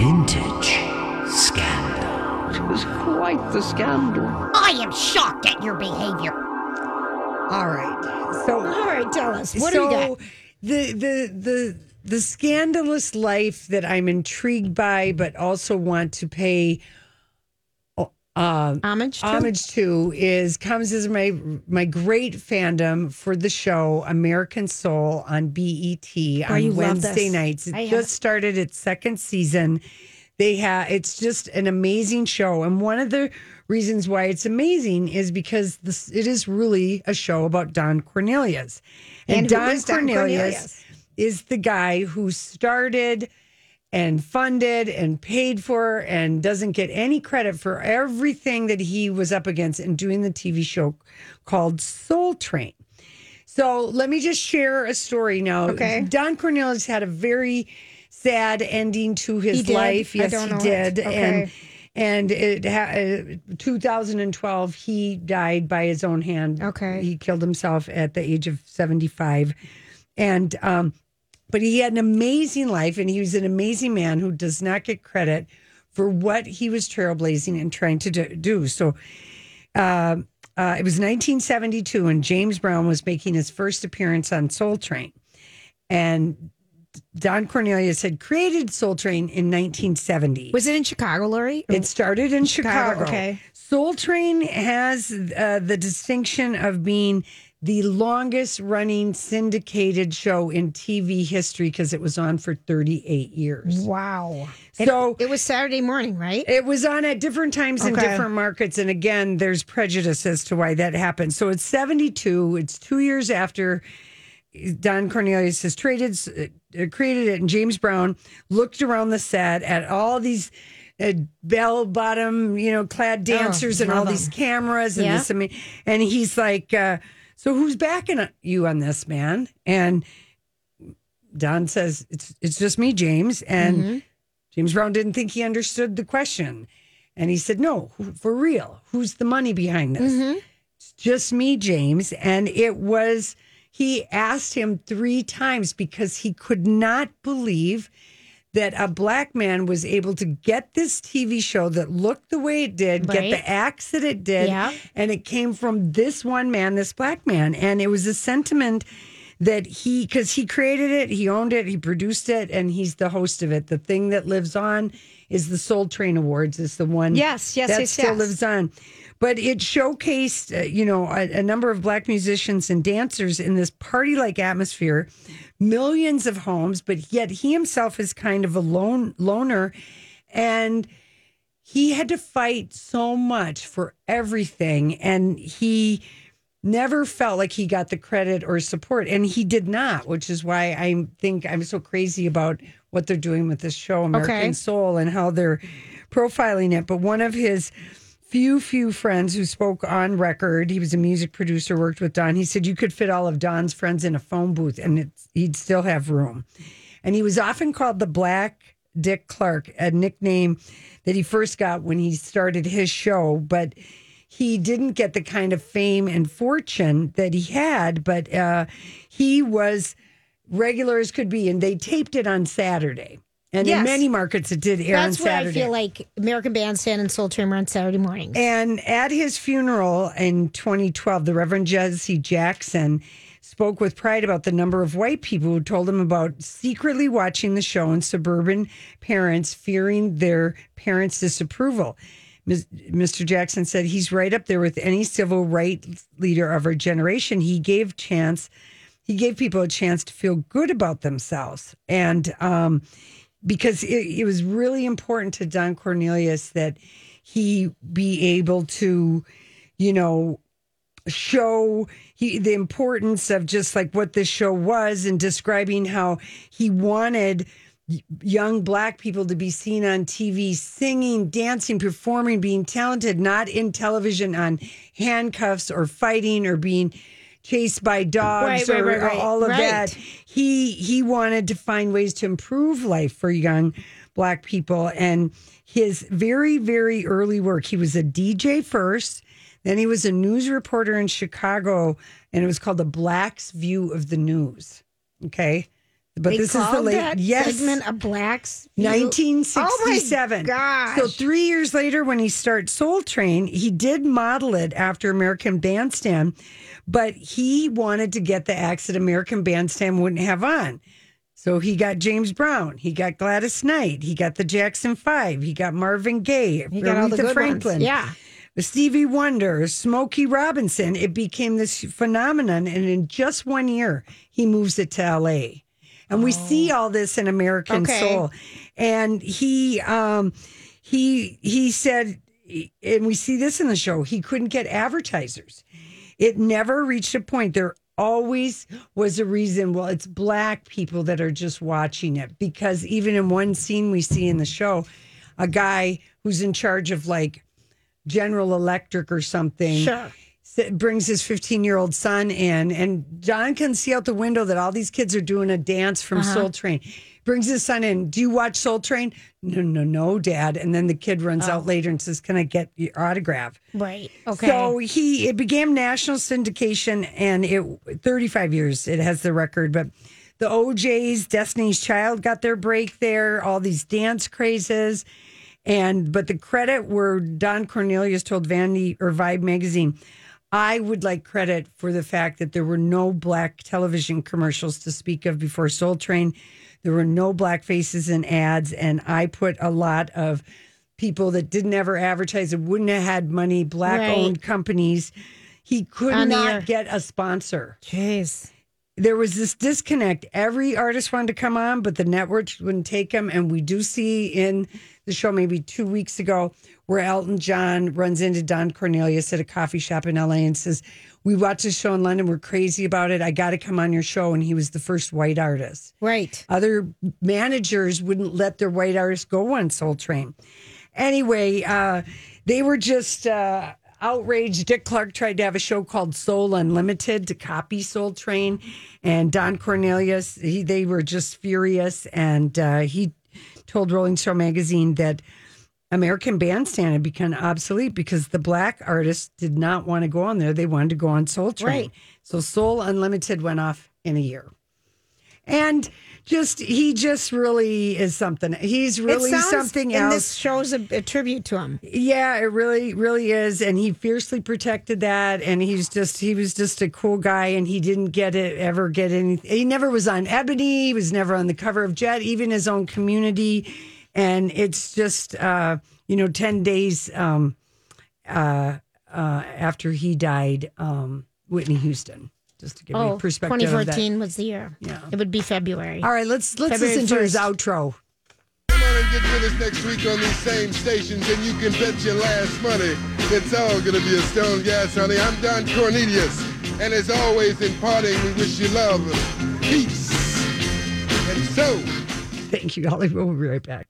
Vintage Scandal. It was quite the scandal. I am shocked at your behavior. All right. So All right, tell us. What so do you got? the the the the scandalous life that I'm intrigued by, but also want to pay uh, Homage? to? homage to is comes as my my great fandom for the show American Soul on BET you on Wednesday nights. It I have- just started its second season. They have it's just an amazing show, and one of the reasons why it's amazing is because this it is really a show about Don Cornelius, And who Don, is Don Cornelius, Cornelius? is the guy who started and funded and paid for and doesn't get any credit for everything that he was up against in doing the TV show called Soul Train. So let me just share a story now. Okay. Don Cornelius had a very sad ending to his life. Yes, he did. Okay. And and it ha- uh, 2012 he died by his own hand. Okay. He killed himself at the age of 75. And um but he had an amazing life and he was an amazing man who does not get credit for what he was trailblazing and trying to do-. So uh, uh, it was 1972 and James Brown was making his first appearance on Soul Train. And Don Cornelius had created Soul Train in 1970. Was it in Chicago, Lori? It started in Chicago, Chicago. okay. Soul Train has uh, the distinction of being the longest running syndicated show in TV history because it was on for 38 years. Wow. So It was Saturday morning, right? it was on at different times in different markets. And again, there's prejudice as to why that happened. So it's 72. It's two years after Don Cornelius has traded, uh, created it. And James Brown looked around the set at all these uh, bell bottom, you know, clad dancers and all love these 'em. cameras and Yeah. this. I mean, and he's like, uh, so who's backing you on this, man? And Don says, it's, it's just me, James. And Mm-hmm. James Brown didn't think he understood the question. And he said, No, who- for real, who's the money behind this? Mm-hmm. It's just me, James. And it was, he asked him three times because he could not believe that a black man was able to get this TV show that looked the way it did, get the acts that it did. Yeah. And it came from this one man, this black man. And it was a sentiment that he, because he created it, he owned it, he produced it, and he's the host of it. The thing that lives on is the Soul Train Awards, is the one Yes, yes, that yes, still yes. lives on. But it showcased, uh, you know, a, a number of black musicians and dancers in this party-like atmosphere, millions of homes, but yet he himself is kind of a lone loner, and he had to fight so much for everything, and he never felt like he got the credit or support, and he did not, which is why I think I'm so crazy about what they're doing with this show, American Okay. Soul, and how they're profiling it. But one of his few, few friends who spoke on record, he was a music producer, worked with Don. He said you could fit all of Don's friends in a phone booth, and he'd still have room. And he was often called the Black Dick Clark, a nickname that he first got when he started his show, but he didn't get the kind of fame and fortune that he had, but uh, he was regular as could be, and they taped it on Saturday. And in many markets, it did air That's on where I feel like American Bandstand and Soul Train were on Saturday mornings. And at his funeral in 2012, the Reverend Jesse Jackson spoke with pride about the number of white people who told him about secretly watching the show and suburban parents fearing their parents' disapproval. Mr. Jackson said he's right up there with any civil rights leader of our generation. He gave chance, he gave people a chance to feel good about themselves, and um, because it, it was really important to Don Cornelius that he be able to, you know, show he, the importance of just like what this show was and describing how he wanted young black people to be seen on TV singing, dancing, performing, being talented, not in television on handcuffs or fighting or being chased by dogs Right, or right, right. all of that. He he wanted to find ways to improve life for young black people and his very very early work he was a DJ first then he was a news reporter in Chicago and it was called the Black's View of the News okay But They this is the late yes. segment of blacks. You- 1967. Oh. So three years later, when he starts Soul Train, he did model it after American Bandstand, but he wanted to get the acts that American Bandstand wouldn't have on. So he got James Brown, he got Gladys Knight, he got the Jackson Five, he got Marvin Gaye, He got all the good Franklin, ones. Yeah. Stevie Wonder, Smokey Robinson. It became this phenomenon, and in just one year, he moves it to L.A. And we see all this in American Okay. Soul. And he um, he he said, and we see this in the show. He couldn't get advertisers. It never reached a point. There always was a reason. Well, it's black people that are just watching it because even in one scene we see in the show, a guy who's in charge of like General Electric or something Sure. Brings his 15 year old son in, and John can see out the window that all these kids are doing a dance from Uh-huh. Soul Train. Brings his son in. Do you watch Soul Train? No, no, no, Dad. And then the kid runs Oh. out later and says, "Can I get your autograph?" Right. Okay. So he it began national syndication, and it 35 years it has the record, but. The O'Jays Destiny's Child got their break there. All these dance crazes, and but the credit where Don Cornelius told Vanity or Vibe magazine, I would like credit for the fact that there were no black television commercials to speak of before Soul Train. There were no black faces in ads, and I put a lot of people that didn't ever advertise and wouldn't have had money, black owned companies. He could On not get a sponsor Jeez. there was this disconnect. Every artist wanted to come on, but the networks wouldn't take them. And we do see in the show maybe two weeks ago where Elton John runs into Don Cornelius at a coffee shop in LA and says, We watched the show in London. We're crazy about it. I got to come on your show. And he was the first white artist. Right. Other managers wouldn't let their white artists go on Soul Train. Anyway, uh, they were just uh, outraged. Dick Clark tried to have a show called Soul Unlimited to copy Soul Train, and Don Cornelius. He, they were just furious, and uh, he told Rolling Stone magazine that American Bandstand had become obsolete because the black artists did not want to go on there. They wanted to go on Soul Train. Right. So Soul Unlimited went off in a year. And just he just really is something. He's really sounds, something and else. this shows a, a tribute to him. Yeah, it really, really is. And he fiercely protected that. And he's just, he was just a cool guy. And he didn't get it, ever get anything. He never was on Ebony. He was never on the cover of Jet, even his own community. And it's just, uh, you know, 10 days um, uh, uh, after he died, um, Whitney Houston, just to give you Oh, a perspective. Of that. 2014 was the year. Yeah. It would be February. All right, let's let's February listen to his outro. Come on and get with us next week on these same stations, and you can bet your last money it's all gonna be a stone gas, honey. I'm Don Cornelius, and as always in parting, we wish you love, peace, and so. Thank you, Holly. We'll be right back.